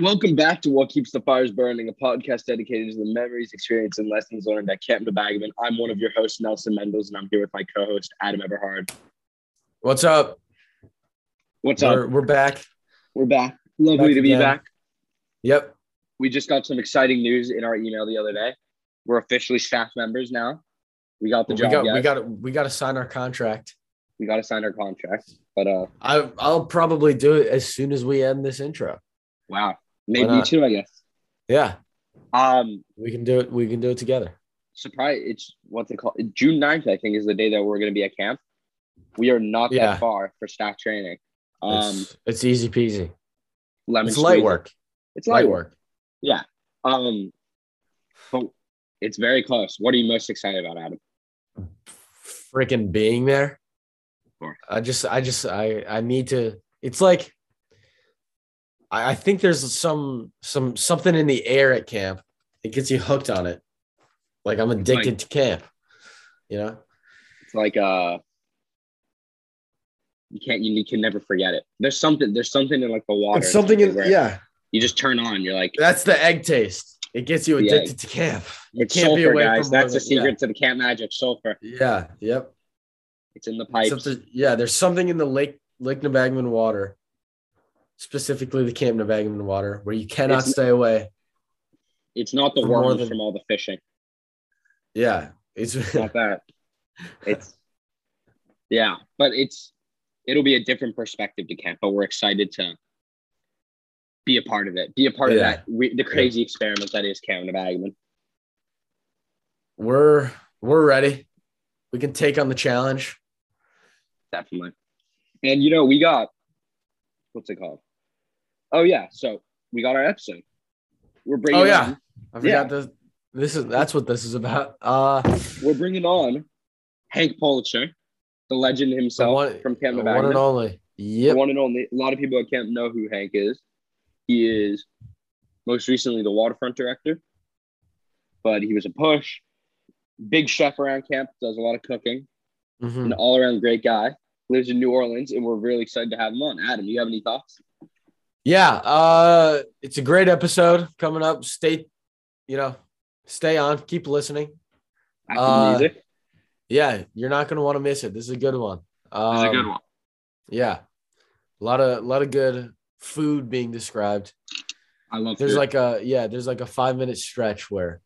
Welcome back to What Keeps the Fires Burning, a podcast dedicated to the memories, experience, and lessons learned at Camp Nebagamon. I'm one of your hosts, Nelson Mendels, and I'm here with my co-host, Adam Everhard. What's up? What's we're, up? We're back. We're back. Lovely Back to be again. back. Yep. We just got some exciting news in our email the other day. We're officially staff members now. We got the we job. got guys. we got we got to sign our contract. we got to sign our contract. But uh, I I'll probably do it as soon as we end this intro. wow, maybe you too, I guess. Yeah, Um, we can do it. We can do it together. surprise! It's what's it called? June 9th, I think, is the day that we're going to be at camp. We are not Yeah. that far for staff training. Um, It's, it's easy peasy. lemon It's light work. It's light, Light work. work. Yeah. Um, but it's very close. What are you most excited about, Adam? Freaking being there. I just I just I I need to. It's like. I I think there's some some something in the air at camp. It gets you hooked on it. Like I'm addicted like- to camp. You know. It's like uh, you can't you, you can never forget it. There's something there's something in like the water. It's something in yeah. You just turn on. You're like That's the egg taste. It gets you addicted to camp. You it's can't be sulfur, away guys. from That's the than- yeah. secret to the camp magic. Sulfur. Yeah. Yep. It's in the pipes. Something, yeah. There's something in the lake Lake Nebagamon water, specifically the Camp Nebagamon water, where you cannot It's- stay away. It's not the worms than- from all the fishing. Yeah. It's It's not that. It's yeah, but it's it'll be a different perspective to camp. But we're excited to be a part of it. Be a part of that. We, the crazy experiment that is Camp Nebagamon. we're we're ready. We can take on the challenge. definitely. And you know, we got what's it called? Oh yeah, so we got our episode. We're bringing. Oh, yeah. on, I forgot this. This is that's what this is about. Uh, we're bringing on Hank Politzer, the legend himself one, from Camp the one and Nevada. only. Yep. one and only. A lot of people at camp know who Hank is. He is most recently the waterfront director, but he was a push, big chef around camp. Does a lot of cooking. Mhm. An all around great guy. Lives in New Orleans, and we're really excited to have him on. Adam, you have any thoughts? Yeah, uh, it's a great episode coming up. Stay, you know, stay on, keep listening. Uh, music. Yeah, you're not gonna want to miss it. This is a good one. Um, This is a good one. Yeah, a lot of a lot of good food being described. I love. It. There's food. like a yeah, there's like a five minute stretch where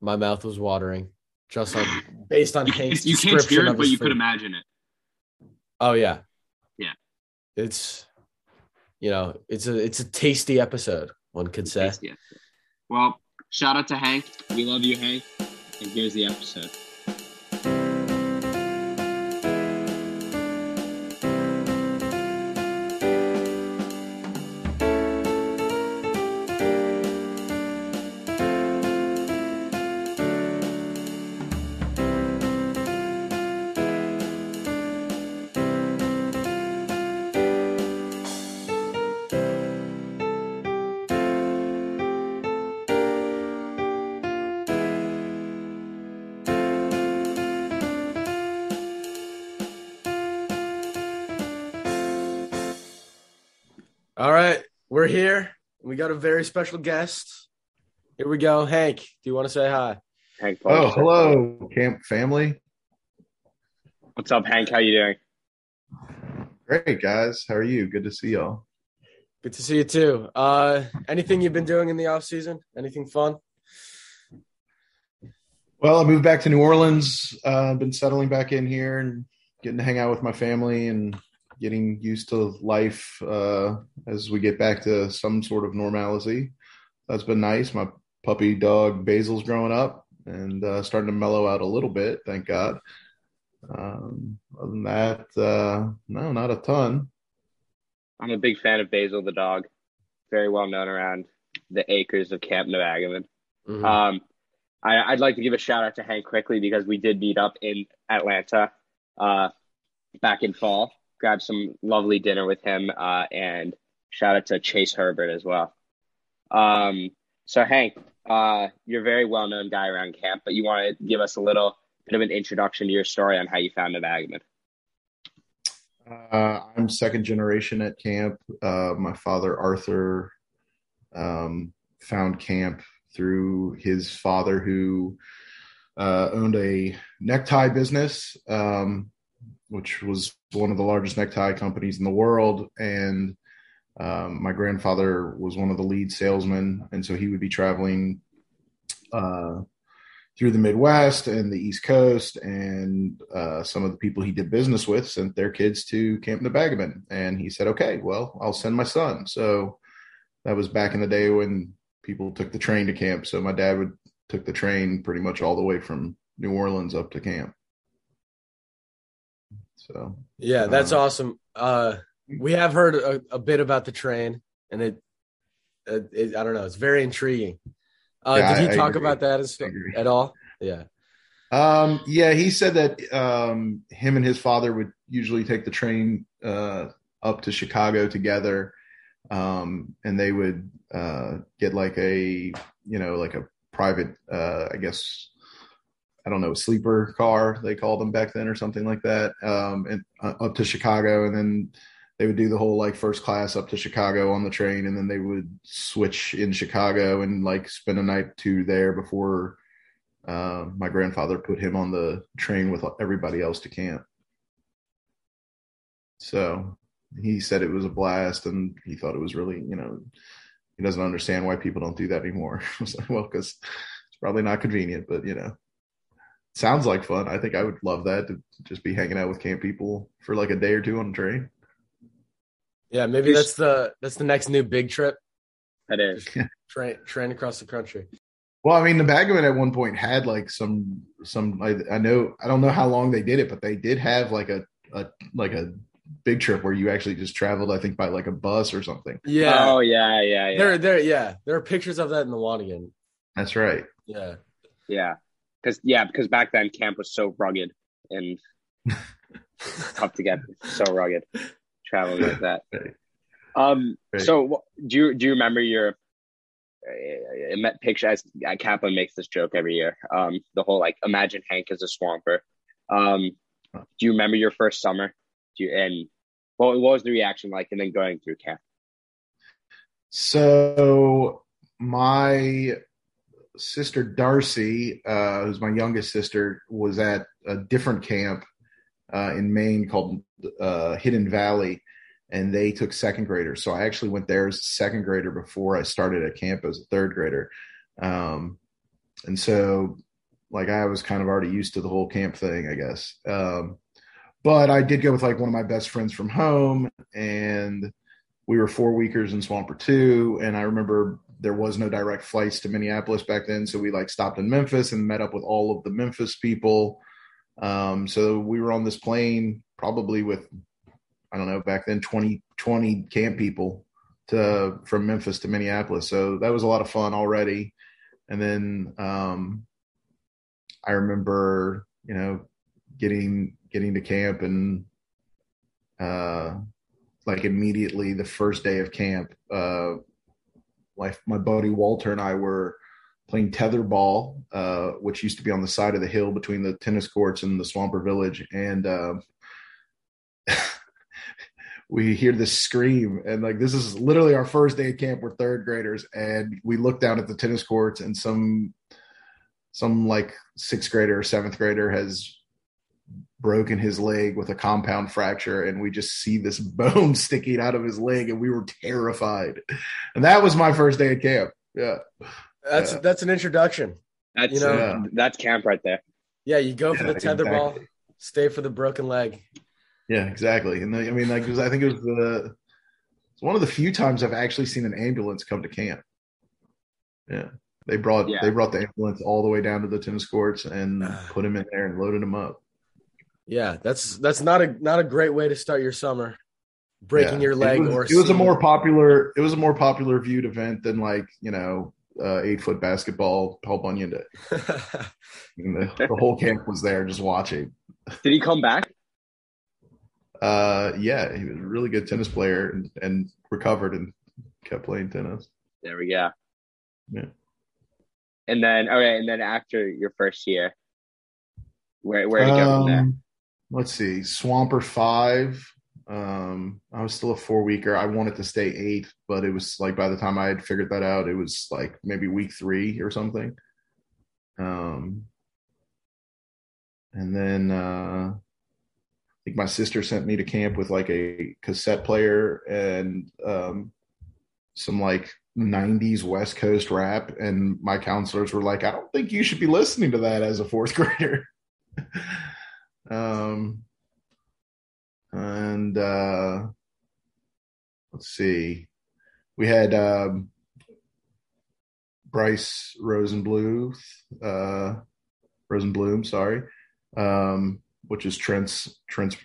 my mouth was watering just on based on Hank's you can't description hear it, but his you could imagine it. Oh yeah, Yeah. It's you know it's a it's a tasty episode. One could say. Well, shout out to Hank. We love you, Hank. And here's the episode. We're here. We got a very special guest. Here we go, Hank. Do you want to say hi? Hank. Oh, Politzer. hello, camp family. What's up, Hank? How you doing? Great guys. How are you? Good to see y'all. Good to see you too. Uh, anything you've been doing in the off season? Anything fun? Well, I moved back to New Orleans. Uh, been settling back in here and getting to hang out with my family and getting used to life uh, as we get back to some sort of normalcy. That's been nice. My puppy dog Basil's growing up and uh, starting to mellow out a little bit. Thank God. Um, other than that, uh, no, not a ton. I'm a big fan of Basil the dog. Very well known around the acres of Camp Nebagamon. Mhm. Um, I, I'd like to give a shout out to Hank quickly because we did meet up in Atlanta uh, back in fall. Grabbed some lovely dinner with him, uh, and shout out to Chase Herbert as well. Um, so Hank, uh, you're a very well known guy around camp, but you want to give us a little bit of an introduction to your story on how you found Nebagamon. Uh, I'm second generation at camp. Uh, my father, Arthur, um, found camp through his father, who uh, owned a necktie business, um, which was one of the largest necktie companies in the world. And um, my grandfather was one of the lead salesmen, and so he would be traveling uh, through the Midwest and the East Coast, and uh, some of the people he did business with sent their kids to Camp Nebagamon, and he said, "Okay, well, I'll send my son." So that was back in the day when people took the train to camp. So my dad would took the train pretty much all the way from New Orleans up to camp. So yeah, that's uh, awesome. Uh, we have heard a, a, bit about the train, and it, it, it, I don't know, it's very intriguing. Uh, yeah, did he I, talk I about that as, at all? Yeah. Um, yeah, he said that um, him and his father would usually take the train uh, up to Chicago together, um, and they would uh, get like a you know like a private, uh, I guess I don't know, sleeper car they called them back then or something like that, um, and uh, up to Chicago, and then they would do the whole like first class up to Chicago on the train, and then they would switch in Chicago and like spend a night two there before uh, my grandfather put him on the train with everybody else to camp. So he said it was a blast, and he thought it was really, you know, he doesn't understand why people don't do that anymore. I was like, well, because it's probably not convenient, but you know, sounds like fun. I think I would love that to just be hanging out with camp people for like a day or two on a train. Yeah, maybe that's the that's the next new big trip. That is train train across the country. Well, I mean, the Bagman at one point had like some some. I, I know I don't know how long they did it, but they did have like a a like a big trip where you actually just traveled. I think by like a bus or something. Yeah. Oh yeah, yeah, yeah. There, there, yeah. There are pictures of that in the Wanigan. That's right. Yeah. Yeah. Because yeah, because back then camp was so rugged and tough to get. So rugged traveling like that. Um. Right. So do you do you remember your uh, picture as Kaplan makes this joke every year. Um, the whole like imagine Hank as a swamper. Um, do you remember your first summer? Do you, and what, what was the reaction like? And then going through camp. So my sister Darcy, uh, who's my youngest sister, was at a different camp uh, in Maine called uh, Hidden Valley, and they took second graders. So I actually went there as a second grader before I started at camp as a third grader. Um, and so, like, I was kind of already used to the whole camp thing, I guess. Um, but I did go with like one of my best friends from home, and we were four weekers in Swamper two. And I remember there was no direct flights to Minneapolis back then, so we like stopped in Memphis and met up with all of the Memphis people. Um, so we were on this plane probably with I don't know back then 20, 20 camp people to from Memphis to Minneapolis. So that was a lot of fun already. And then um, I remember you know getting getting to camp and uh, like immediately the first day of camp, uh, my my buddy Walter and I were playing tetherball, uh, which used to be on the side of the hill between the tennis courts and the Swamper Village, and uh, we hear this scream, and like this is literally our first day of camp. We're third graders, and we look down at the tennis courts, and some some like sixth grader or seventh grader has broken his leg with a compound fracture and we just see this bone sticking out of his leg and we were terrified. And that was my first day at camp. Yeah. That's yeah. that's an introduction. That's you know? Yeah. that's camp right there. Yeah you go for yeah, the tetherball exactly. stay for the broken leg. Yeah exactly. And the, i mean like i think it was the it's one of the few times i've actually seen an ambulance come to camp. Yeah. They brought they brought the ambulance all the way down to the tennis courts and put him in there and loaded him up yeah, that's that's not a not a great way to start your summer. Breaking yeah. your leg it was, or it was a more popular it was a more popular viewed event than like you know uh, eight foot basketball Paul Bunyan did. the, the whole camp was there just watching. Did he come back? Uh, yeah, he was a really good tennis player and, and recovered and kept playing tennis. There we go. Yeah. And then okay, and then after your first year, where where to go um, from there? Let's see, Swamper five Um, I was still a four weeker. I wanted to stay eight, but it was like by the time I had figured that out, it was like maybe week three or something. Um, and then uh, I think my sister sent me to camp with like a cassette player and um, some like 90s West Coast rap. And my counselors were like, I don't think you should be listening to that as a fourth grader. Um, and uh, let's see, we had um, Bryce Rosenbluth, uh, Rosenblum, sorry, um, which is Trent's Trent's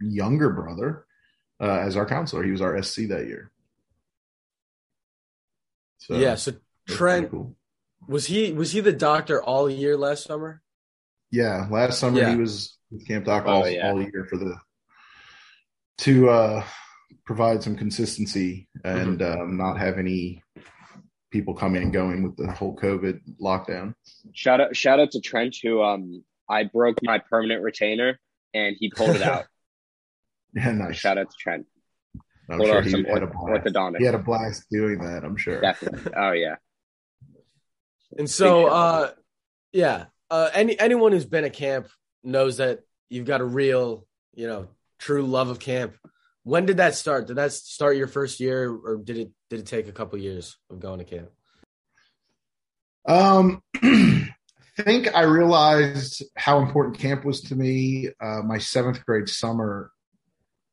younger brother, uh, as our counselor. He was our SC that year. So, yeah, so Trent cool. was he was he the doctor all year last summer? Yeah, last summer yeah. he was with Camp Doc all, oh, yeah. all year for the to uh, provide some consistency and mm-hmm. um, not have any people coming and going with the whole COVID lockdown. Shout out, shout out to Trent who um, I broke my permanent retainer and he pulled it out. yeah, nice. Shout out to Trent. I'm Pulled sure he had a blast. He had a blast doing that. I'm sure. Definitely. Oh yeah. And so, uh, yeah, uh, any anyone who's been at camp knows that you've got a real, you know, true love of camp. When did that start? Did that start your first year, or did it did it take a couple years of going to camp? Um, I think I realized how important camp was to me. Uh, my seventh grade summer,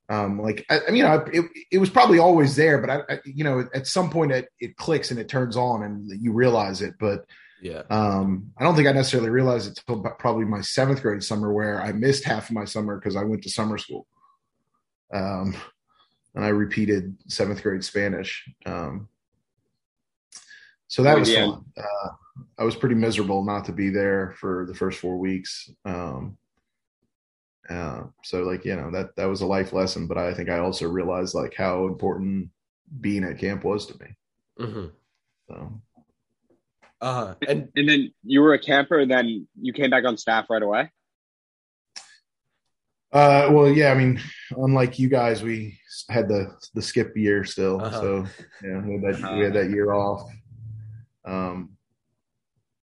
um, like I, I mean, I, it, it was probably always there, but I, I you know, at some point it, it clicks and it turns on, and you realize it. But yeah. Um, I don't think I necessarily realized it until probably my seventh grade summer, where I missed half of my summer because I went to summer school. Um, and I repeated seventh grade Spanish. Um, so that was yeah. fun. Uh, I was pretty miserable not to be there for the first four weeks. Um, uh, so like you know that that was a life lesson, but I think I also realized like how important being at camp was to me. Mm-hmm. So uh-huh. And and then you were a camper, and then you came back on staff right away. Uh, well, yeah. I mean, unlike you guys, we had the the skip year still, uh-huh. so yeah, we had that uh-huh. we had that year off. Um,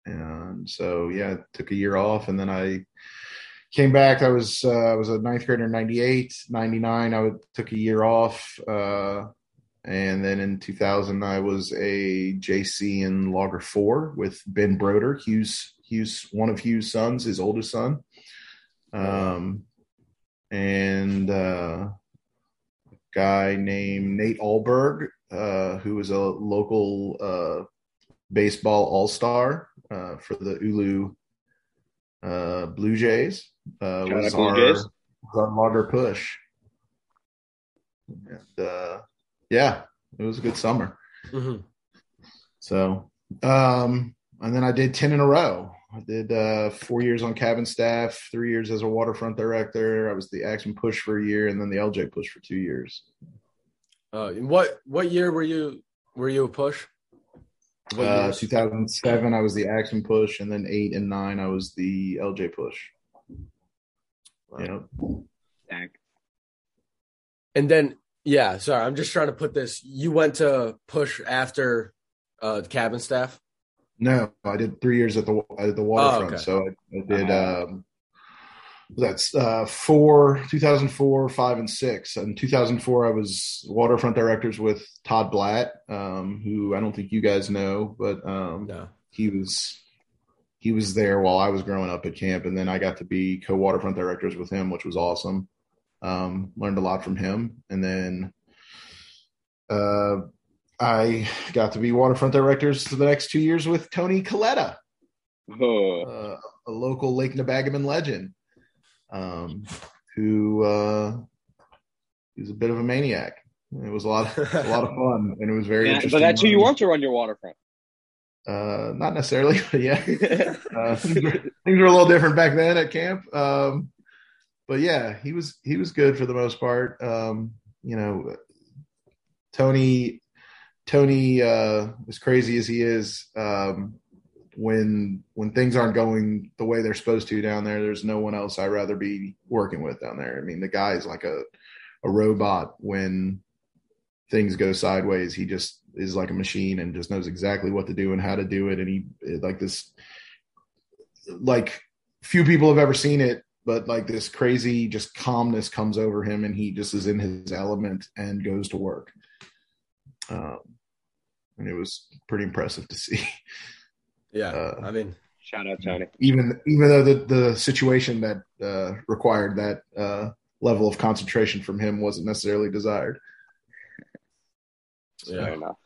and so yeah, took a year off, and then I came back. I was uh, I was a ninth grader in 98, 99. I would, took a year off. Uh, and then in 2000, I was a JC in Logger Four with Ben Broder, Hughes, Hughes, one of Hughes' sons, his oldest son, um, and uh, a guy named Nate Alberg, uh, who was a local uh, baseball all star uh, for the Ulu uh, Blue Jays. Uh, was our, Jays. our Logger push. And, uh, yeah, it was a good summer. Mm-hmm. So, um, and then I did 10 in a row. I did uh, four years on cabin staff, three years as a waterfront director. I was the action push for a year and then the LJ push for two years. Uh, what what year were you were you a push? Uh, 2007, I was the action push, and then eight and nine, I was the LJ push. Wow. Yeah. And then yeah, sorry. I'm just trying to put this. You went to push after uh, cabin staff. No, I did three years at the at the waterfront. Oh, okay. So I, I did. Uh-huh. Um, that's uh, four, 2004, five, and six. In 2004, I was waterfront directors with Todd Blatt, um, who I don't think you guys know, but um, no. he was he was there while I was growing up at camp, and then I got to be co waterfront directors with him, which was awesome. Um, learned a lot from him, and then uh, I got to be waterfront directors for the next two years with Tony Coletta, oh. uh, a local Lake Nebagamon legend, um, who uh, he's a bit of a maniac. It was a lot, of, a lot of fun, and it was very yeah, interesting. But that's who you want to run your waterfront. Uh, not necessarily, but yeah, uh, things, were, things, were, a little different back then at camp. Um, but yeah, he was he was good for the most part. Um, you know, Tony Tony uh, as crazy as he is, um, when when things aren't going the way they're supposed to down there, there's no one else I'd rather be working with down there. I mean, the guy is like a a robot when things go sideways. He just is like a machine and just knows exactly what to do and how to do it. And he like this, like few people have ever seen it, but like this crazy just calmness comes over him and he just is in his element and goes to work. Um, and it was pretty impressive to see. Yeah, uh, I mean, shout out Tony. Even even though the the situation that uh, required that uh, level of concentration from him wasn't necessarily desired. Yeah. Fair enough.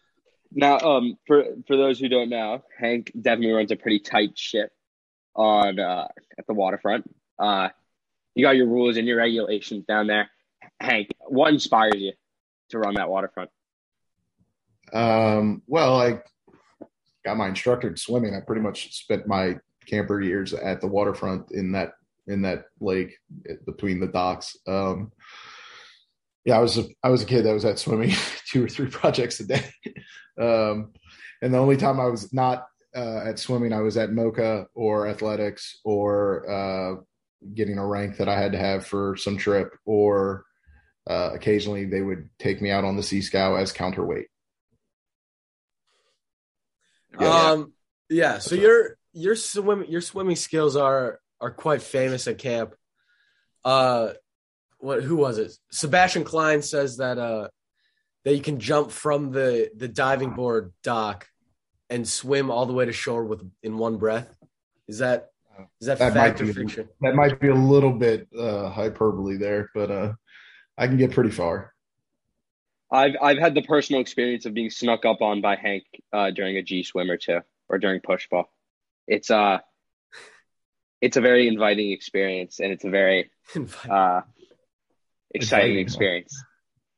Now, um, for for those who don't know, Hank definitely runs a pretty tight ship on uh, at the waterfront. Uh, you got your rules and your regulations down there. Hank, what inspires you to run that waterfront? Um, well, I got my instructor in swimming. I pretty much spent my camper years at the waterfront in that in that lake between the docks. Um, yeah, I was a, I was a kid that was at swimming two or three projects a day, um, and the only time I was not uh, at swimming, I was at Mocha or athletics or uh, getting a rank that I had to have for some trip, or uh, occasionally they would take me out on the sea scow as counterweight. Um, yeah. So your your swim your swimming skills are are quite famous at camp. Uh, what who was it? Sebastian Klein says that uh that you can jump from the the diving board dock and swim all the way to shore with in one breath. Is that is that, that fact or fiction? That might be a little bit uh, hyperbole there, but uh, I can get pretty far. I've I've had the personal experience of being snuck up on by Hank uh, during a G swim or two, or during push ball. It's uh it's a very inviting experience, and it's a very uh, exciting experience.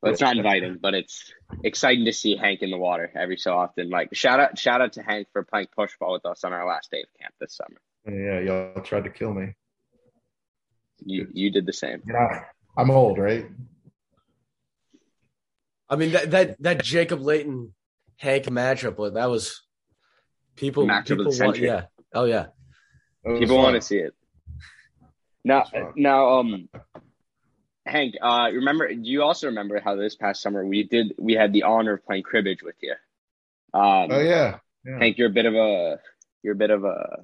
Well, it's not inviting, but it's exciting to see Hank in the water every so often. Like shout out, shout out to Hank for playing push ball with us on our last day of camp this summer. Yeah, y'all tried to kill me. You you did the same. Yeah, I'm old, right? I mean that that that Jacob Layton Hank matchup, that was people. Matchup people want, yeah. Oh yeah. People want to see it. Now, now, um, Hank, uh, remember? Do you also remember how this past summer we did? We had the honor of playing cribbage with you. Um, oh yeah. yeah. Hank, you're a bit of a you're a bit of a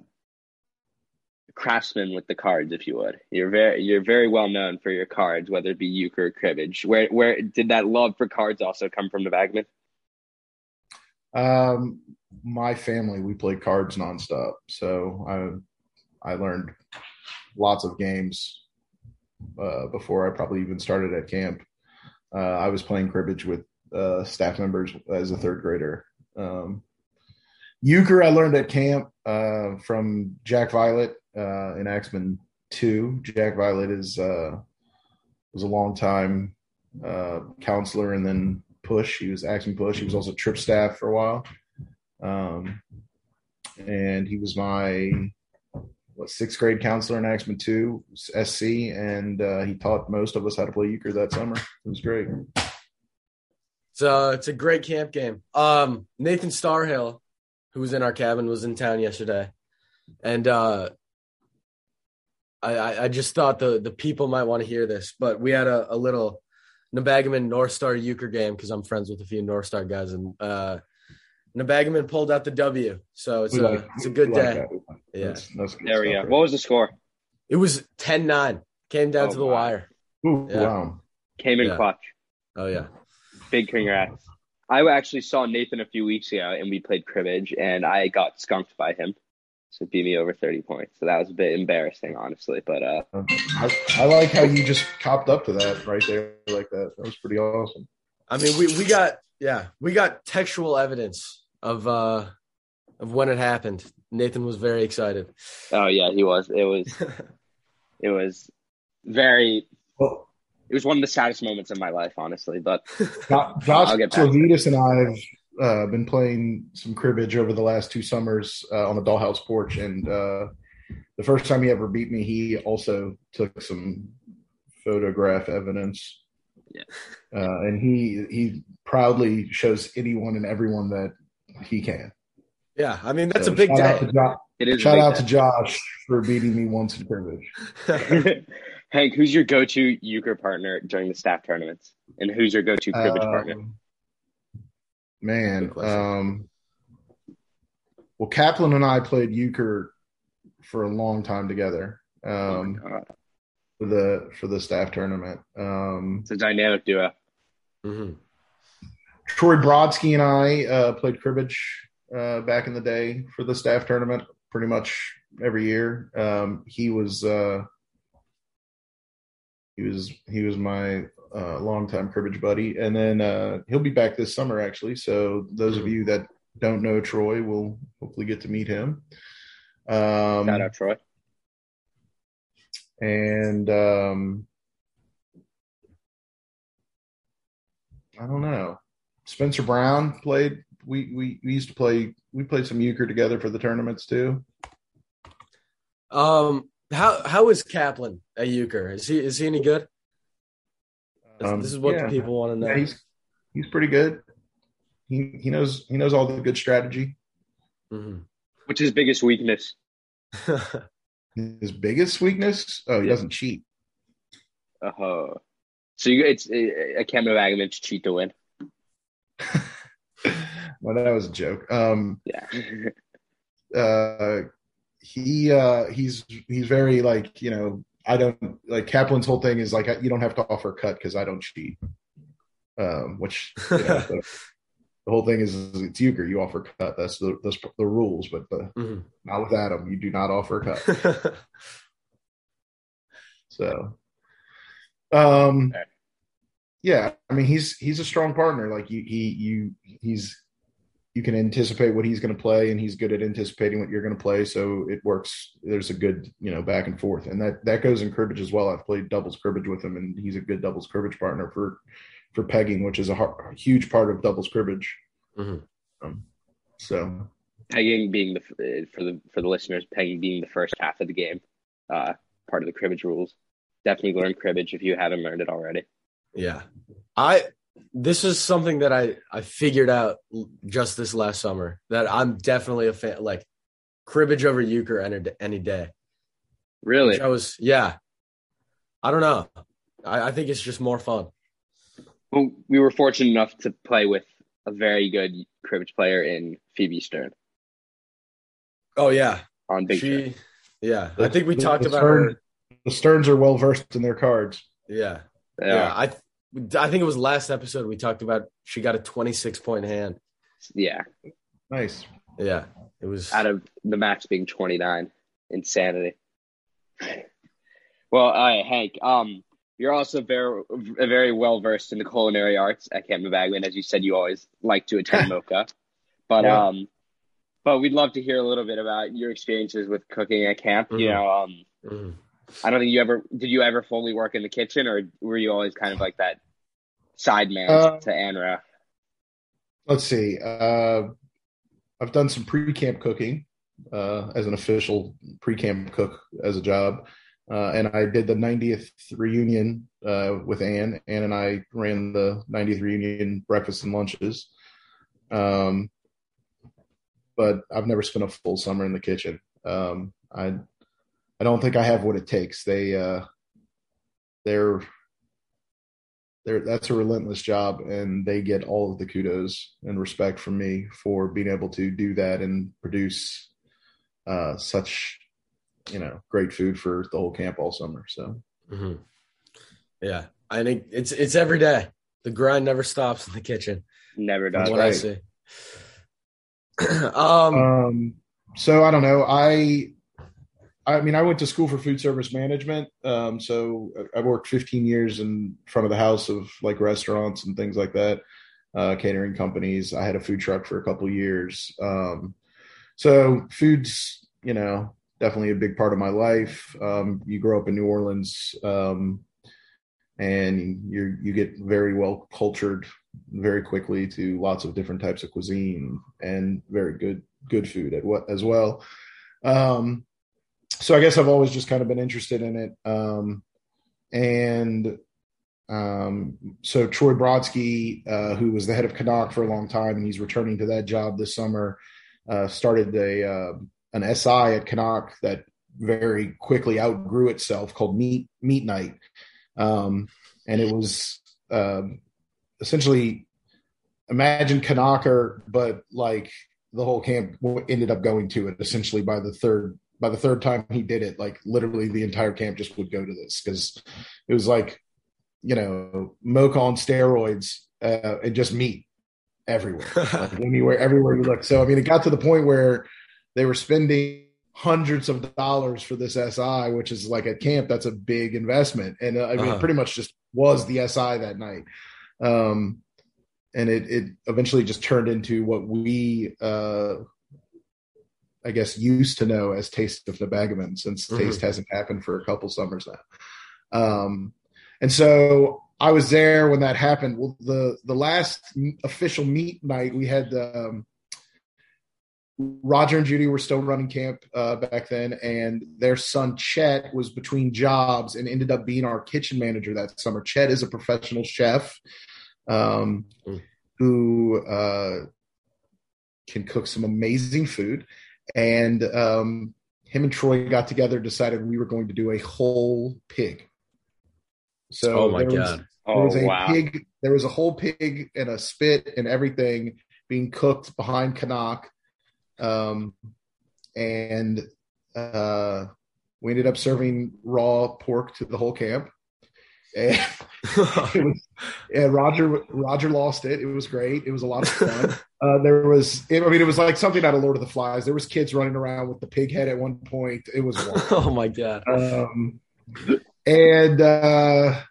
craftsman with the cards, if you would. You're very you're very well known for your cards, whether it be euchre or cribbage. Where where did that love for cards also come from the bagman? Um, my family we played cards nonstop, so I I learned lots of games uh, before I probably even started at camp. Uh, I was playing cribbage with uh, staff members as a third grader. Um, euchre I learned at camp uh, from Jack Violet uh, in Axeman Two. Jack Violet is uh, was a long time counselor and then push. He was Axeman push. He was also trip staff for a while. Um, and he was my what sixth grade counselor in Axeman two SC, and uh, he taught most of us how to play euchre that summer. It was great. So it's a great camp game. Um, Nathan Starhill, who was in our cabin, was in town yesterday, and uh, I, I just thought the the people might want to hear this, but we had a, a little Nebagamon North Star euchre game because I'm friends with a few North Star guys, and uh, Nebagamon pulled out the W, so it's a it's a good day. Yeah, that's, that's there we go. What was the score? It was 10-9. Came down oh, to the wow. wire. Ooh, yeah. Wow. Came in yeah. clutch. Oh yeah. Big congrats. I actually saw Nathan a few weeks ago, and we played cribbage, and I got skunked by him. So beat me over 30 points. So that was a bit embarrassing, honestly. But uh, I, I like how you just copped up to that right there like that. That was pretty awesome. I mean, we, we got yeah, we got textual evidence of uh of when it happened. Nathan was very excited. Oh yeah, he was. It was it was very well, it was one of the saddest moments of my life, honestly. But Josh Slovitas and I have uh, been playing some cribbage over the last two summers uh, on the dollhouse porch, and uh, the first time he ever beat me, he also took some photograph evidence. Yeah, uh, and he he proudly shows anyone and everyone that he can. Yeah, I mean that's so a big day. it is. Shout out day. to Josh for beating me once in cribbage. Hank, who's your go-to euchre partner during the staff tournaments, and who's your go-to cribbage Um, partner? Man, um, well, Kaplan and I played euchre for a long time together Oh um, my God. for the for the staff tournament. Um, It's a dynamic duo. hmm Troy Brodsky and I uh, played cribbage uh, back in the day for the staff tournament, pretty much every year. Um, he was uh, he was he was my uh, longtime cribbage buddy, and then uh, he'll be back this summer actually. So those of you that don't know Troy will hopefully get to meet him. Um, Shout out Troy. and um, I don't know. Spencer Brown played. We, we we used to play. We played some euchre together for the tournaments too. Um, how how is Kaplan at euchre? Is he is he any good? This, Um, this is what yeah. the people want to know. Yeah, he's he's pretty good. He he knows he knows all the good strategy. Mhm. What's his biggest weakness? His biggest weakness? Oh, he Yeah. doesn't cheat. Uh, huh. so you, it's uh, a Kemba Bagman to cheat to win. well, that was a joke. Um, Yeah. uh he uh he's he's very like you know i don't like kaplan's whole thing is like you don't have to offer a cut because i don't cheat. Um which you know, the, the whole thing is it's euchre. You offer a cut. That's the that's the rules but the, Mhm. not with adam. You do not offer a cut. So um yeah i mean he's he's a strong partner. Like you he you he's you can anticipate what he's going to play and he's good at anticipating what you're going to play so it works there's a good you know back and forth and that that goes in cribbage as well i've played doubles cribbage with him and he's a good doubles cribbage partner for for pegging which is a, har- a huge part of doubles cribbage Mhm. um, so pegging being the uh, for the for the listeners, pegging being the first half of the game, uh, part of the cribbage rules. Definitely learn cribbage if you haven't learned it already. Yeah. I this is something that I I figured out just this last summer that I'm definitely a fan like cribbage over euchre any, any day. Really, Which I was yeah. I don't know. I, I think it's just more fun. well, we were fortunate enough to play with a very good cribbage player in Phoebe Stern Oh yeah. on Big Show. she yeah. I think we The- talked the about Stern- her. the sterns are well versed in their cards Yeah. Yeah, Yeah. I I think it was last episode we talked about she got a 26 point hand. yeah. nice Yeah. It was Out of the max being twenty nine, insanity. Well, all right, Hank. Um, you're also very very well versed in the culinary arts at Camp Bagman, as you said. You always like to attend Mocha, but Yeah. um, but we'd love to hear a little bit about your experiences with cooking at camp. You Mhm. know, um, Mhm. I don't think you ever did. You ever fully work in the kitchen, or were you always kind of like that side man Uh, to Anra? let's see uh i've done some pre-camp cooking uh as an official pre-camp cook as a job uh and i did the 90th reunion uh with ann ann and i ran the 90th reunion breakfast and lunches um but i've never spent a full summer in the kitchen um i i don't think i have what it takes they uh they're they're, that's a relentless job and they get all of the kudos and respect from me for being able to do that and produce uh, such you know great food for the whole camp all summer so Mhm. Yeah, I think it's it's every day. The grind never stops in the kitchen. Never That's done. what I see. um, um so i don't know i i mean i went to school for food service management um so i worked 15 years in front of the house of like restaurants and things like that uh catering companies i had a food truck for a couple years um so food's you know definitely a big part of my life um you grow up in new orleans um and you you get very well cultured very quickly to lots of different types of cuisine and very good good food at what as well. Um, so I guess I've always just kind of been interested in it. Um, and um, so Troy Brodsky, uh, who was the head of Canuck for a long time, and he's returning to that job this summer, uh, started a uh, an SI at Canuck that very quickly outgrew itself called Meat Meat Night, um, and it was um, essentially imagine Knocker, but like the whole camp ended up going to it essentially by the third by the third time he did it like literally the entire camp just would go to this because it was like you know mocha on steroids uh, and just meat everywhere. Like anywhere everywhere you look. So i mean it got to the point where they were spending hundreds of dollars for this si which is like at camp that's a big investment. And uh, i mean uh-huh. pretty much just was the si that night. Um and it it eventually just turned into what we uh I guess used to know as Taste of Nebagamon since mm-hmm. Taste hasn't happened for a couple summers now. Um, and so I was there when that happened. Well, the the last official meet night we had um, Roger and Judy were still running camp uh, back then, and their son Chet was between jobs and ended up being our kitchen manager that summer. Chet is a professional chef um, mm. who uh, can cook some amazing food. And um, him and Troy got together, decided we were going to do a whole pig. So oh my there god, was, there was oh, a wow. pig. There was a whole pig and a spit and everything being cooked behind Canuck. Um, and uh, we ended up serving raw pork to the whole camp. And, was, Roger Roger lost it. It was great. It was a lot of fun. Uh, there was, I mean, it was like something out of Lord of the Flies. There was kids running around with the pig head at one point. It was oh my god. Um, and uh,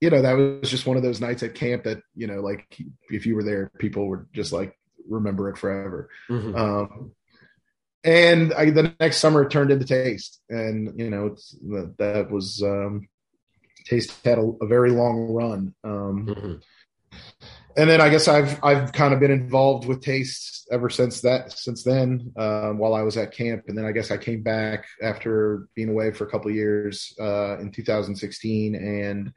you know that was just one of those nights at camp that you know, like if you were there, people would just like remember it forever. Mm-hmm. Um, and I, the next summer it turned into taste. And you know that was um, taste had a, a, very long run. Um, mm-hmm. and then i guess i've i've kind of been involved with taste ever since that since then um, while i was at camp. And then i guess i came back after being away for a couple years uh, in 2016 and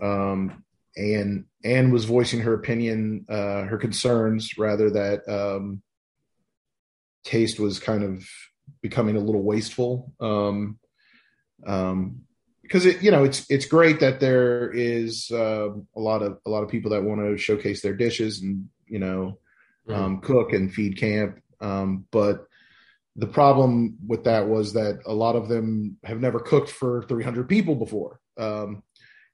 um, and Anne was voicing her opinion, uh, her concerns, rather that um, taste was kind of becoming a little wasteful. Um, um, because it, you know, it's it's great that there is uh, a lot of a lot of people that want to showcase their dishes and you know mm-hmm. um, cook and feed camp. Um, but the problem with that was that a lot of them have never cooked for 300 people before. Um,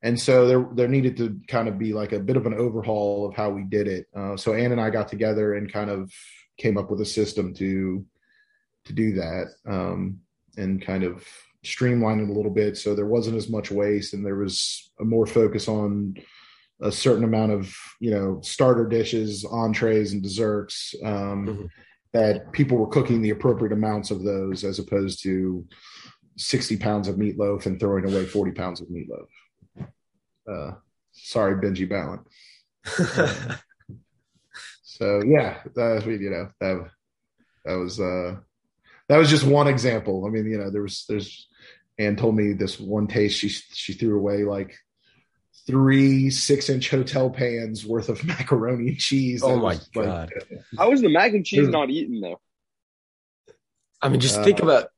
and so there there needed to kind of be like a bit of an overhaul of how we did it. Uh, so Ann and I got together and kind of came up with a system to to do that um, and kind of streamline it a little bit so there wasn't as much waste and there was a more focus on a certain amount of you know starter dishes entrees and desserts um, mm-hmm. that people were cooking the appropriate amounts of those as opposed to 60 pounds of meatloaf and throwing away 40 pounds of meatloaf uh, sorry benji Ballin. So yeah, that you know that that was uh that was just one example. I mean, you know, there was there's Anne told me this one taste she she threw away like three six inch hotel pans worth of macaroni and cheese. Oh my god! Like, How was the mac and cheese not eaten though? I mean, just uh, think about.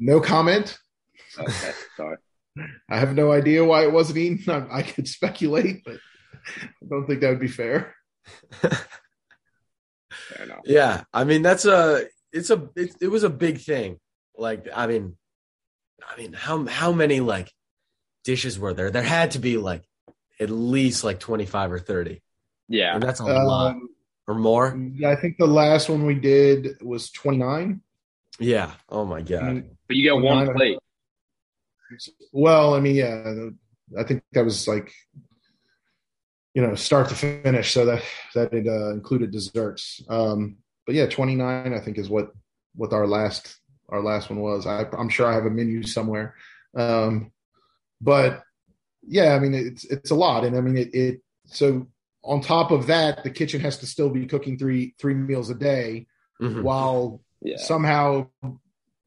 No comment. Okay, sorry. I have no idea why it wasn't eaten. I, I could speculate, but I don't think that would be fair. Yeah, I mean that's a it's a it, it was a big thing. Like I mean, I mean how how many like dishes were there? There had to be like at least like twenty five or thirty. Yeah, and that's a um, lot or more. Yeah, I think the last one we did was twenty nine. Yeah. Oh my god. But you got one plate. Well, I mean, yeah, I think that was like you know start to finish. So that that it uh, included desserts. Um but yeah 29 i think is what what our last our last one was. I, i'm sure i have a menu somewhere. Um but yeah i mean it's it's a lot. And i mean it, it so on top of that the kitchen has to still be cooking three three meals a day mm-hmm. while yeah. somehow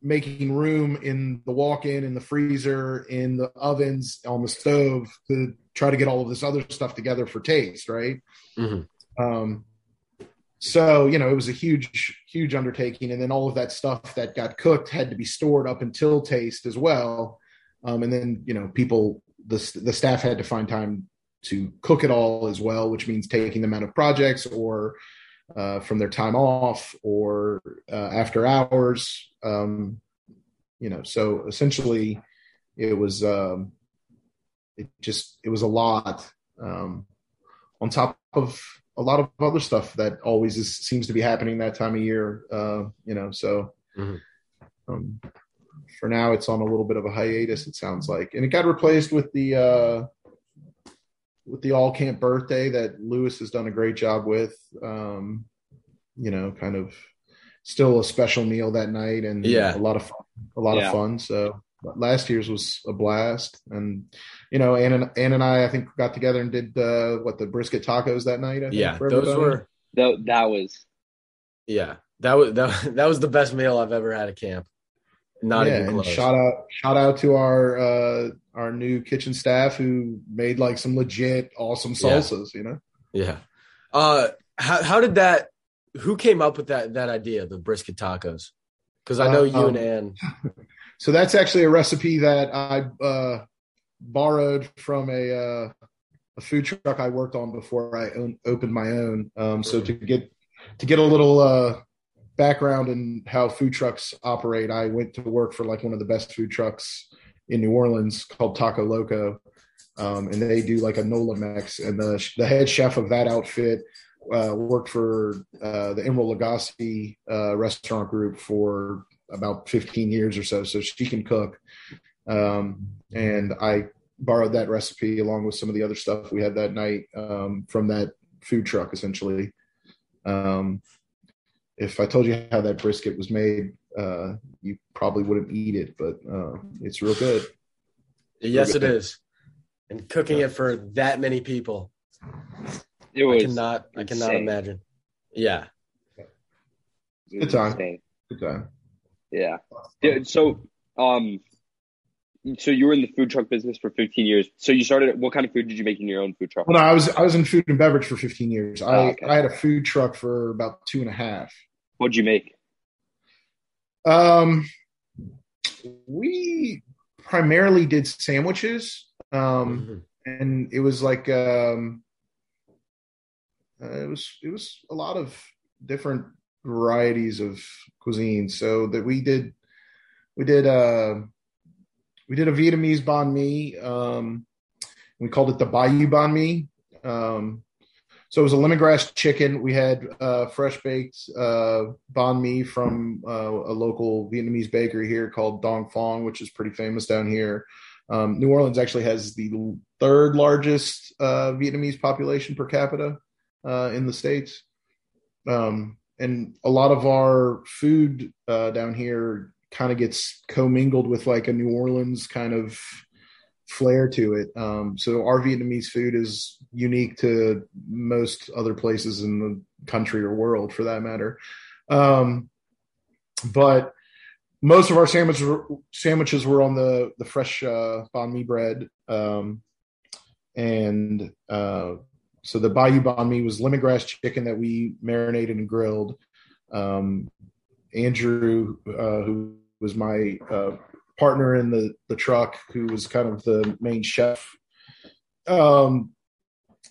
making room in the walk-in in the freezer in the ovens on the stove to try to get all of this other stuff together for taste right? Mm-hmm. um, so you know it was a huge huge undertaking. And then all of that stuff that got cooked had to be stored up until taste as well. Um, and then you know people the, the staff had to find time to cook it all as well which means taking them out of projects or uh, from their time off or uh, after hours um, you know so essentially it was um, it just it was a lot um, on top of a lot of other stuff that always is, seems to be happening that time of year. Uh, you know, so mm-hmm. um, for now it's on a little bit of a hiatus. It sounds like, and it got replaced with the uh, with the all camp birthday that Lewis has done a great job with. Um, you know, kind of still a special meal that night, and yeah, a lot of fun, a lot yeah. of fun. So last year's was a blast, and you know, Ann and Ann and I, I think got together and did uh, what the brisket tacos that night. Think, yeah, those were that, that was yeah that was that, that was the best meal I've ever had at camp. Not yeah, even close. shout out shout out to our uh, our new kitchen staff who made like some legit awesome salsas. Yeah. You know. Yeah. Uh, how how did that? Who came up with that that idea, the brisket tacos? Because I know uh, you um, and Ann. So that's actually a recipe that I uh, borrowed from a, uh, a food truck I worked on before I own, opened my own. Um, so to get to get a little uh, background in how food trucks operate, I went to work for like one of the best food trucks in New Orleans called Taco Loco, um, and they do like a Nola Mex. And the the head chef of that outfit uh, worked for uh, the Emeril Lagasse uh, restaurant group for about 15 years or so, so she can cook. Um, and I borrowed that recipe along with some of the other stuff we had that night um, from that food truck, essentially. Um, if I told you how that brisket was made, uh, you probably wouldn't eat it, but uh, it's real good. Yes, real good. it is. And cooking yeah. it for that many people, it was I cannot. Insane. I cannot imagine. Yeah. Good time. Good time. Yeah. yeah. So, um, so you were in the food truck business for 15 years. So you started. What kind of food did you make in your own food truck? Well, no, I was I was in food and beverage for 15 years. Oh, I okay. I had a food truck for about two and a half. What'd you make? Um, we primarily did sandwiches. Um, mm-hmm. and it was like um, uh, it was it was a lot of different varieties of cuisine. So that we did, we did, uh, we did a Vietnamese banh mi. Um, we called it the Bayou banh mi. Um, so it was a lemongrass chicken. We had uh, fresh baked uh, banh mi from uh, a local Vietnamese bakery here called Dong Phuong, which is pretty famous down here. Um, New Orleans actually has the third largest uh, Vietnamese population per capita uh, in the states. Um, and a lot of our food uh, down here kind of gets commingled with like a New Orleans kind of flair to it. Um, so our Vietnamese food is unique to most other places in the country or world, for that matter. Um, but most of our sandwiches were, sandwiches were on the the fresh uh, banh mi bread, um, and uh, so the Bayou Banh Mi was lemongrass chicken that we marinated and grilled. Um, Andrew, uh, who was my uh, partner in the the truck, who was kind of the main chef, um,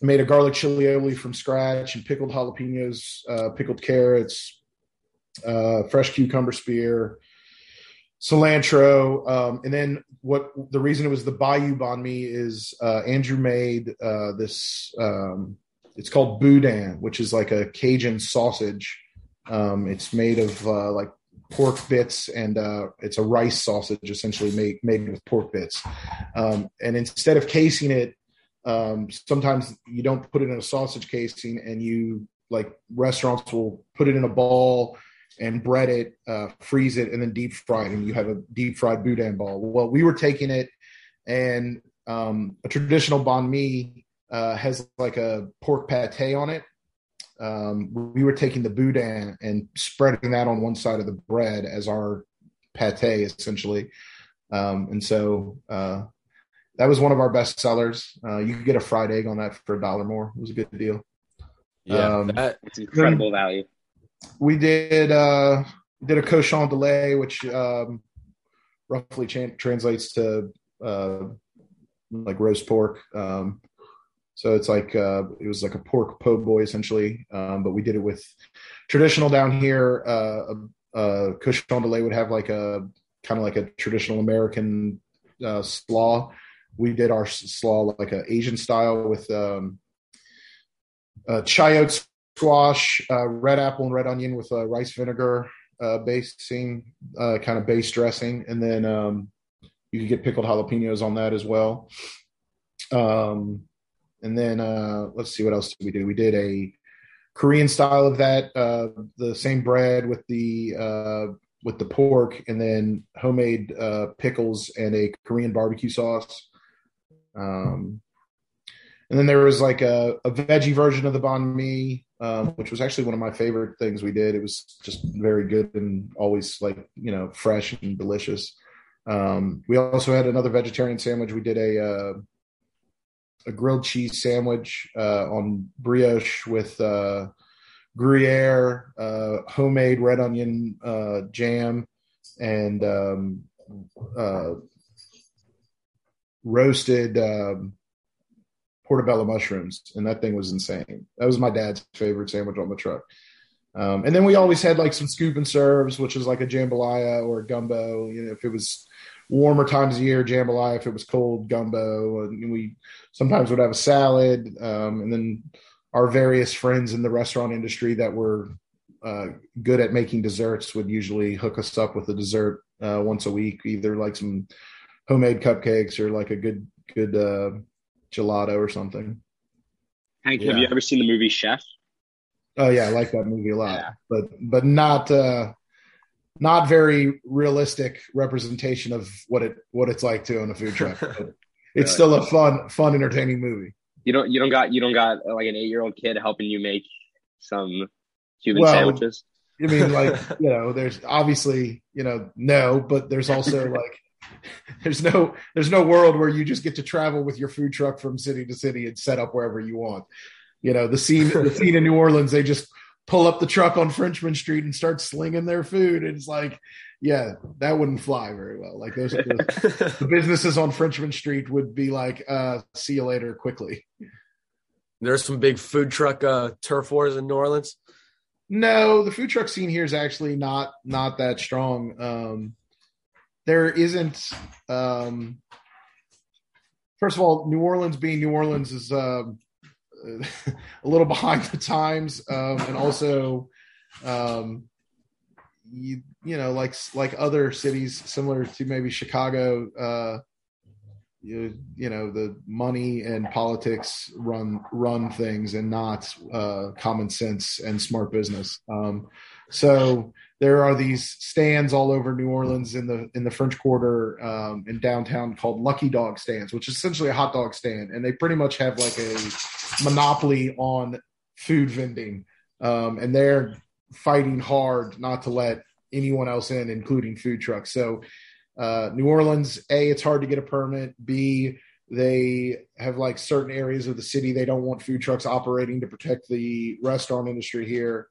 made a garlic chili aioli from scratch and pickled jalapenos, uh, pickled carrots, uh, fresh cucumber spear, cilantro, um, and then what the reason it was the Bayou banh mi is uh, Andrew made uh, this. Um, it's called boudin, which is like a Cajun sausage. Um, it's made of uh, like pork bits, and uh, it's a rice sausage essentially made made with pork bits. Um, and instead of casing it, um, sometimes you don't put it in a sausage casing, and you like restaurants will put it in a ball and bread it, uh, freeze it, and then deep fry it, and you have a deep fried boudin ball. Well, we were taking it, and um, a traditional banh mi uh, has like a pork pate on it. Um, we were taking the boudin and spreading that on one side of the bread as our pate, essentially. Um, and so uh, that was one of our best sellers. Uh, you could get a fried egg on that for a dollar more. It was a good deal. Yeah, Um, that It's incredible value. we did uh did a cochon de lait which um roughly chan- translates to uh like roast pork um so it's like uh it was like a pork po' boy essentially. Um but we did it with traditional down here. Uh uh cochon de lait would have like a kind of like a traditional american uh slaw. We did our slaw like a asian style with um uh chayote squash, uh, red apple and red onion with uh, rice vinegar uh, basing, uh, kind of base dressing, and then um, you could get pickled jalapenos on that as well. Um, and then uh, let's see what else did we do. We did a Korean style of that, uh, the same bread with the uh, with the pork, and then homemade uh, pickles and a Korean barbecue sauce. Um, and then there was like a, a veggie version of the banh mi, um, which was actually one of my favorite things we did. It was just very good and always like you know fresh and delicious. Um, we also had another vegetarian sandwich. We did a uh, a grilled cheese sandwich uh, on brioche with uh, Gruyere, uh, homemade red onion uh, jam, and um, uh, roasted. Um, portobello mushrooms, and that thing was insane. That was my dad's favorite sandwich on the truck. Um, and then we always had like some scoop and serves, which is like a jambalaya or a gumbo. You know, if it was warmer times of year, jambalaya. If it was cold, gumbo. And we sometimes would have a salad. Um, and then our various friends in the restaurant industry that were uh, good at making desserts would usually hook us up with a dessert uh, once a week, either like some homemade cupcakes or like a good good uh, gelato or something. Hank, have you ever seen the movie Chef? Oh yeah, I like that movie a lot, Yeah. but but not uh, not very realistic representation of what it what it's like to own a food truck. It's still a fun fun entertaining movie. You don't you don't got you don't got like an eight year old kid helping you make some Cuban Well, sandwiches. I mean, like you know, there's obviously you know no, but there's also like there's no there's no world where you just get to travel with your food truck from city to city and set up wherever you want. You know, the scene the scene in New Orleans, they just pull up the truck on Frenchmen Street and start slinging their food. And it's like, yeah, that wouldn't fly very well. Like those the, the businesses on Frenchmen Street would be like, uh, see you later quickly. There's some big food truck uh, turf wars in New Orleans. No, the food truck scene here is actually not not that strong. Um, there isn't. Um, first of all, New Orleans being New Orleans is um, a little behind the times, um, and also, um, you you know, like like other cities similar to maybe Chicago. Uh, you, you know the money and politics run run things and not uh, common sense and smart business. Um, so there are these stands all over New Orleans in the in the French Quarter um, in downtown called Lucky Dog stands, which is essentially a hot dog stand, and they pretty much have like a monopoly on food vending, um, and they're fighting hard not to let anyone else in, including food trucks. So uh, New Orleans, A, it's hard to get a permit. B, they have like certain areas of the city they don't want food trucks operating to protect the restaurant industry here.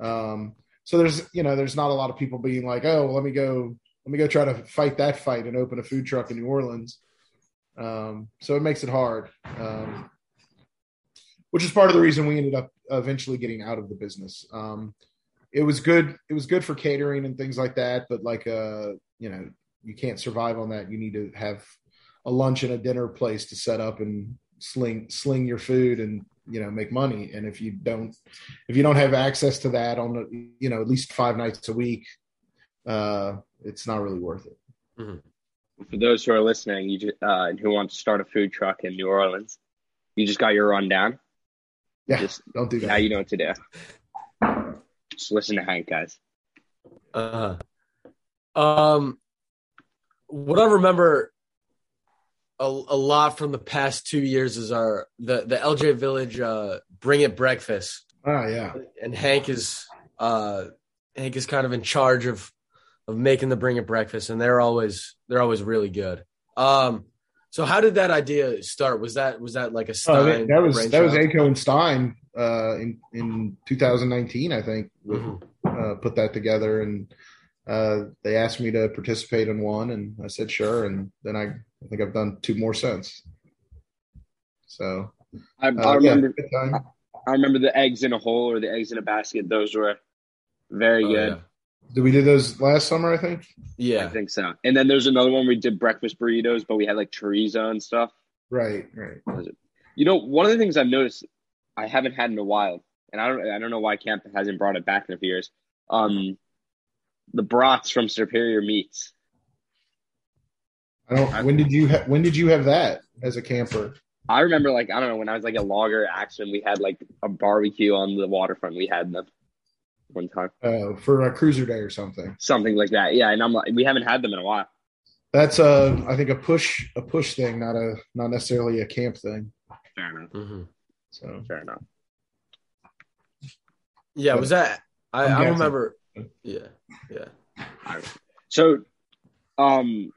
Um, so there's you know there's not a lot of people being like, oh, let me go let me go try to fight that fight and open a food truck in New Orleans. Um, so it makes it hard, um, which is part of the reason we ended up eventually getting out of the business. Um, it was good. It was good for catering and things like that, but like uh, you know, you can't survive on that. You need to have a lunch and a dinner place to set up and sling sling your food and you know make money. And if you don't if you don't have access to that on the, you know at least five nights a week, uh, it's not really worth it. For those who are listening, you just, uh, who want to start a food truck in New Orleans, you just got your rundown. Yeah, Just don't do that now you know what to do. Just listen to Hank, guys. Uh, um, what I remember a, a lot from the past two years is our the the LJ Village uh, Bring It breakfast, Ah, yeah. and Hank is uh Hank is kind of in charge of of making the Bring It breakfast, and they're always they're always really good. Um, so how did that idea start? Was that was that like a Oh, Stein? that, that was that was brainchild? And Stein uh, in in 2019, I think, Mhm. uh, put that together, and uh, they asked me to participate in one, and I said sure, and then I, I think I've done two more since. So I, uh, I remember. yeah, good time. I remember the eggs in a hole or the eggs in a basket. Those were very Oh, good. yeah. Did we do those last summer? I think. Yeah, I think so. And then there's another one we did breakfast burritos, but we had like chorizo and stuff. Right, right. You know, one of the things I've noticed I haven't had in a while, and I don't I don't know why camp hasn't brought it back in a few years. Um, the brats from Superior Meats. I don't. When did you ha- When did you have that as a camper? I remember like I don't know when I was like a logger action, we had like a barbecue on the waterfront. We had them one time, Uh, for a cruiser day or something. something like that. Yeah, and I'm like, we haven't had them in a while. That's a, I think a push, a push thing, not a, not necessarily a camp thing. Fair enough. hmm So Fair enough. Yeah. Was that? I, I'm I guessing. remember. Yeah. Yeah. So, um,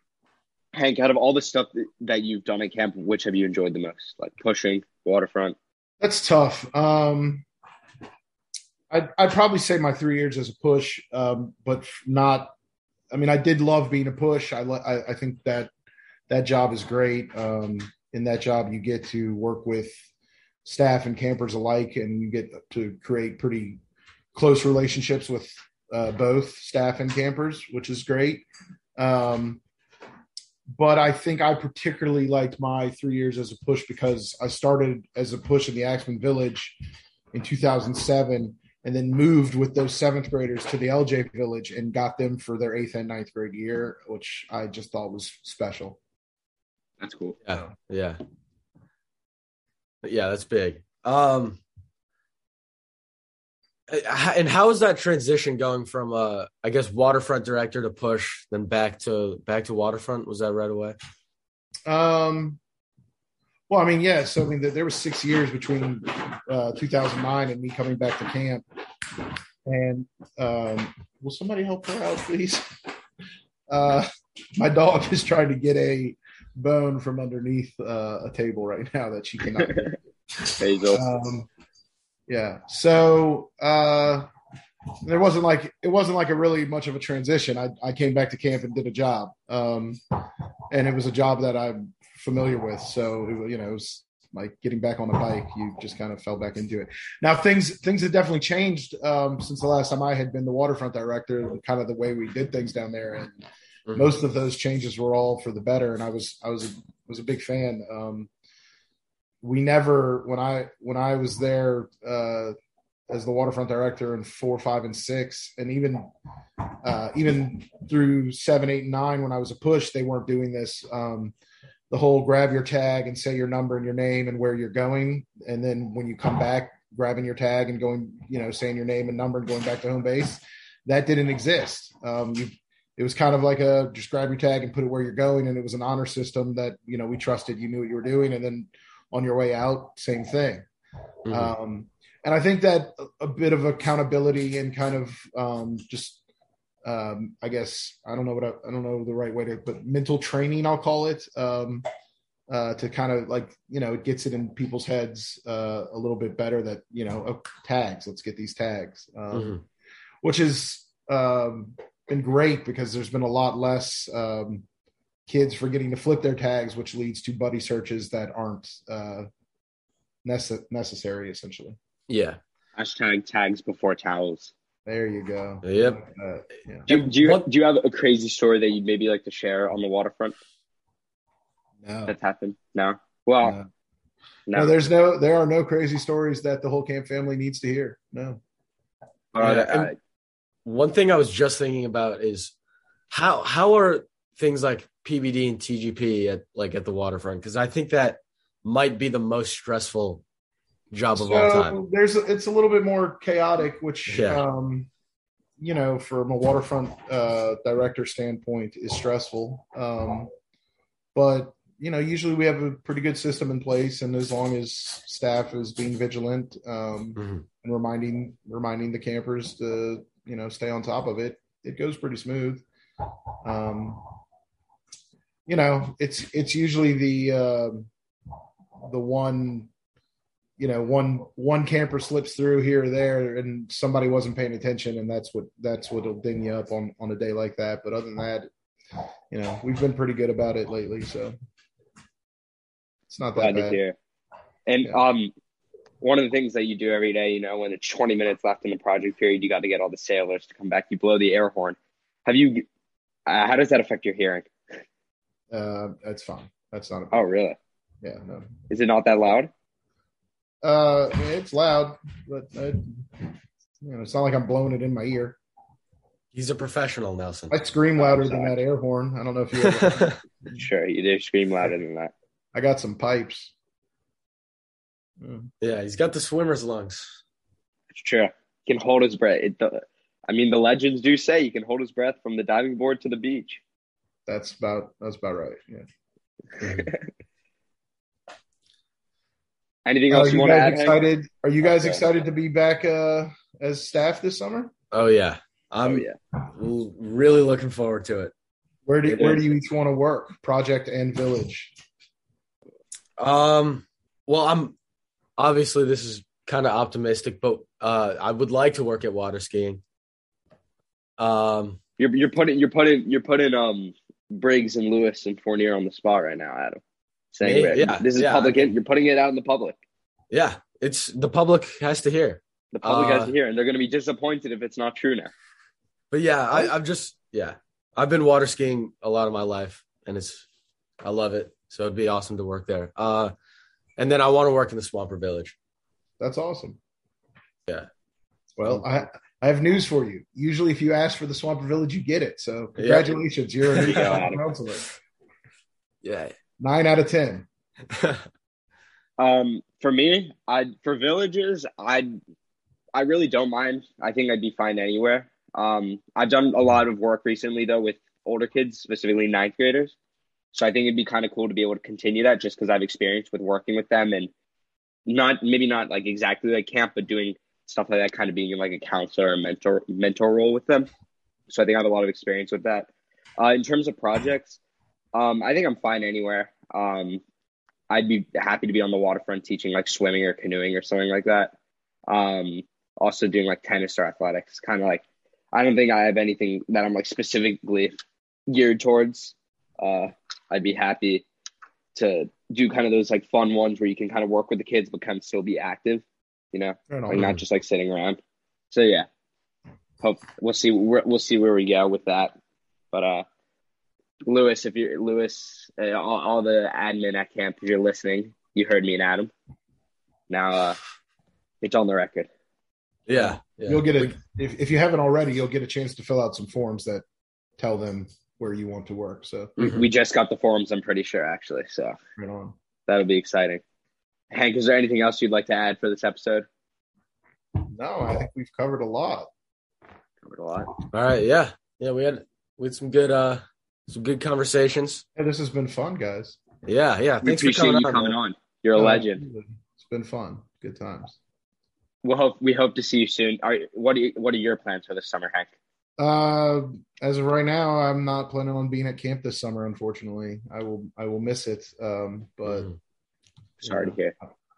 Hank, out of all the stuff that, you've done at camp, which have you enjoyed the most? Like pushing, waterfront. that's tough. Um, I'd, I'd probably say my three years as a push, um, but not. I mean, I did love being a push. I, I, I think that that job is great. Um, in that job, you get to work with staff and campers alike, and you get to create pretty close relationships with uh, both staff and campers, which is great. Um, but I think I particularly liked my three years as a push because I started as a push in the Axman Village in 2007 and then moved with those seventh graders to the LJ Village and got them for their eighth and ninth grade year, which I just thought was special. That's cool. Yeah. Yeah. Yeah, that's big. Um and how is that transition going from uh I guess waterfront director to push then back to back to waterfront was that right away? Um, well, I mean, yeah. So I mean, there, there was six years between uh, 2009 and me coming back to camp. And um, will somebody help her out, please? Uh, my dog is trying to get a bone from underneath uh, a table right now that she cannot. get. Basil. um, yeah. So uh, there wasn't like it wasn't like a really much of a transition. I, I came back to camp and did a job, um, and it was a job that I'm familiar with. So it, you know, it was like getting back on a bike. You just kind of fell back into it. Now things things have definitely changed um, since the last time I had been the waterfront director. Kind of the way we did things down there, and Mhm. most of those changes were all for the better. And I was I was was a big fan. Um, we never when I when I was there uh, as the waterfront director in four, five, and six, and even uh, even through seven, eight, and nine when I was a push, they weren't doing this. Um, the whole grab your tag and say your number and your name and where you're going, and then when you come back, grabbing your tag and going, you know, saying your name and number and going back to home base, that didn't exist. Um, you it was kind of like a just grab your tag and put it where you're going and it was an honor system that you know we trusted you knew what you were doing and then on your way out same thing Mhm. um, and i think that a, bit of accountability and kind of um, just um, i guess i don't know what I, I don't know the right way to but mental training i'll call it um, uh, to kind of like you know it gets it in people's heads uh, a little bit better that you know oh, tags let's get these tags um, Mhm. which has um, been great because there's been a lot less um, kids forgetting to flip their tags, which leads to buddy searches that aren't uh, nece- necessary. Essentially, Yeah. Hashtag tags before towels. there you go. Yep. Uh, yeah. Do, do you do you have a crazy story that you'd maybe like to share on the waterfront No, that's happened? No. Well, no. no. no, there's no, there are no crazy stories that the whole camp family needs to hear. No, Uh, Yeah, uh, One thing I was just thinking about is how how are things like PBD and TGP at like at the waterfront because I think that might be the most stressful job of all time. So there's it's a little bit more chaotic, which Yeah. um, you know, from a waterfront uh, director standpoint, is stressful. Um, but you know, usually we have a pretty good system in place, and as long as staff is being vigilant um, Mhm. and reminding reminding the campers to you know stay on top of it, it goes pretty smooth. Um, you know, it's it's usually the uh, the one you know one one camper slips through here or there and somebody wasn't paying attention and that's what that's what'll ding you up on on a day like that but other than that you know we've been pretty good about it lately so it's not that Glad to bad hear. And Yeah. um, one of the things that you do every day, you know, when it's 20 minutes left in the project period, you got to get all the sailors to come back. You blow the air horn. Have you? Uh, how does that affect your hearing? Uh that's fine that's not a Oh, really? yeah no Is it not that loud? uh it's loud but uh, you know it's not like i'm blowing it in my ear He's a professional, Nelson. i scream louder than that air horn i don't know if you ever Sure, you do scream louder than that. i got some pipes yeah, he's got the swimmer's lungs. It's true. He can hold his breath. It, the, I mean, the legends do say he can hold his breath from the diving board to the beach. That's about that's about right yeah Anything Are else you, you want to guys add? Hank? excited? Are you guys Okay. excited to be back uh, as staff this summer? Oh yeah, I'm Oh yeah. really looking forward to it. Where do It where is. do you each want to work? Project and village. Um, well, I'm obviously this is kind of optimistic, but uh, I would like to work at water skiing. Um, You're you're putting you're putting you're putting um Briggs and Lewis and Fournier on the spot right now, Adam. Saying Me? that Yeah, this is yeah, public. I in you're putting it out in the public. yeah, it's the public has to hear. The public Uh, has to hear, and they're going to be disappointed if it's not true now. But yeah, I, I've just yeah, I've been water skiing a lot of my life, and it's I love it. So it'd be awesome to work there. Uh, and then I want to work in the Swamper Village. That's awesome. Yeah. Well, I I have news for you. Usually, if you ask for the Swamper Village, you get it. So congratulations, you're a new counselor. Yeah. Nine out of ten. Um, for me, I for villages, I I really don't mind. I think I'd be fine anywhere. Um, I've done a lot of work recently though with older kids, specifically ninth graders. So I think it'd be kind of cool to be able to continue that just because I've experience with working with them and not maybe not like exactly like camp, but doing stuff like that, kind of being in like a counselor or mentor mentor role with them. So I think I have a lot of experience with that. Uh, in terms of projects, um, I think I'm fine anywhere. Um, I'd be happy to be on the waterfront teaching like swimming or canoeing or something like that. Um, also doing like tennis or athletics. Kind of like I don't think I have anything that I'm like specifically geared towards. Uh, I'd be happy to do kind of those like fun ones where you can kind of work with the kids but kind of still be active. You know, Right like not just like sitting around. So yeah, hope we'll see. We're, we'll see where we go with that. But uh, Lewis, if you're Lewis, uh, all, all the admin at camp, if you're listening, you heard me and Adam. Now uh, it's on the record. Yeah. yeah. You'll get it if if you haven't already. You'll get a chance to fill out some forms that tell them where you want to work. So We, we just got the forms. I'm pretty sure actually. So right on. that'll be exciting. Hank, is there anything else you'd like to add for this episode? No, I think we've covered a lot. Covered a lot. All right. Yeah. Yeah. We had we had some good uh some good conversations. Hey, this has been fun, guys. Yeah. Yeah. We Thanks for coming you on. coming on. You're a No, legend. It's been fun. Good times. We'll hope we hope to see you soon. Are, what are you, what are your plans for this summer, Hank? Uh, as of right now, I'm not planning on being at camp this summer. Unfortunately, I will I will miss it. Um, but Mhm. Sorry to hear.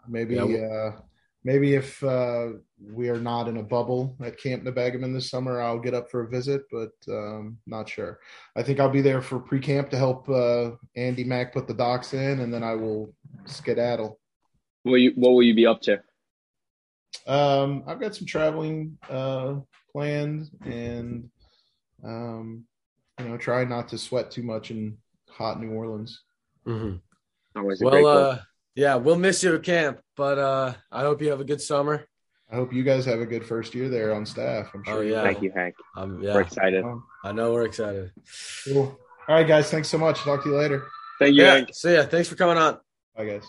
maybe Yeah, uh, maybe if uh, we are not in a bubble at Camp Nebagamon this summer, I'll get up for a visit. But um, not sure. I think I'll be there for pre-camp to help uh, Andy Mack put the docks in, and then I will skedaddle. Will you, what will you be up to? Um, I've got some traveling uh, planned, and um, you know, try not to sweat too much in hot New Orleans. Mhm. Always a great Well, goal. uh, yeah, we'll miss you at camp, but uh, I hope you have a good summer. I hope you guys have a good first year there on staff. I'm sure. Oh, you yeah. Thank you, Hank. Um, We're excited. I know we're excited. Cool. All right, guys. Thanks so much. Talk to you later. Thank you, Yeah. Hank. So yeah, thanks for coming on. Bye, guys.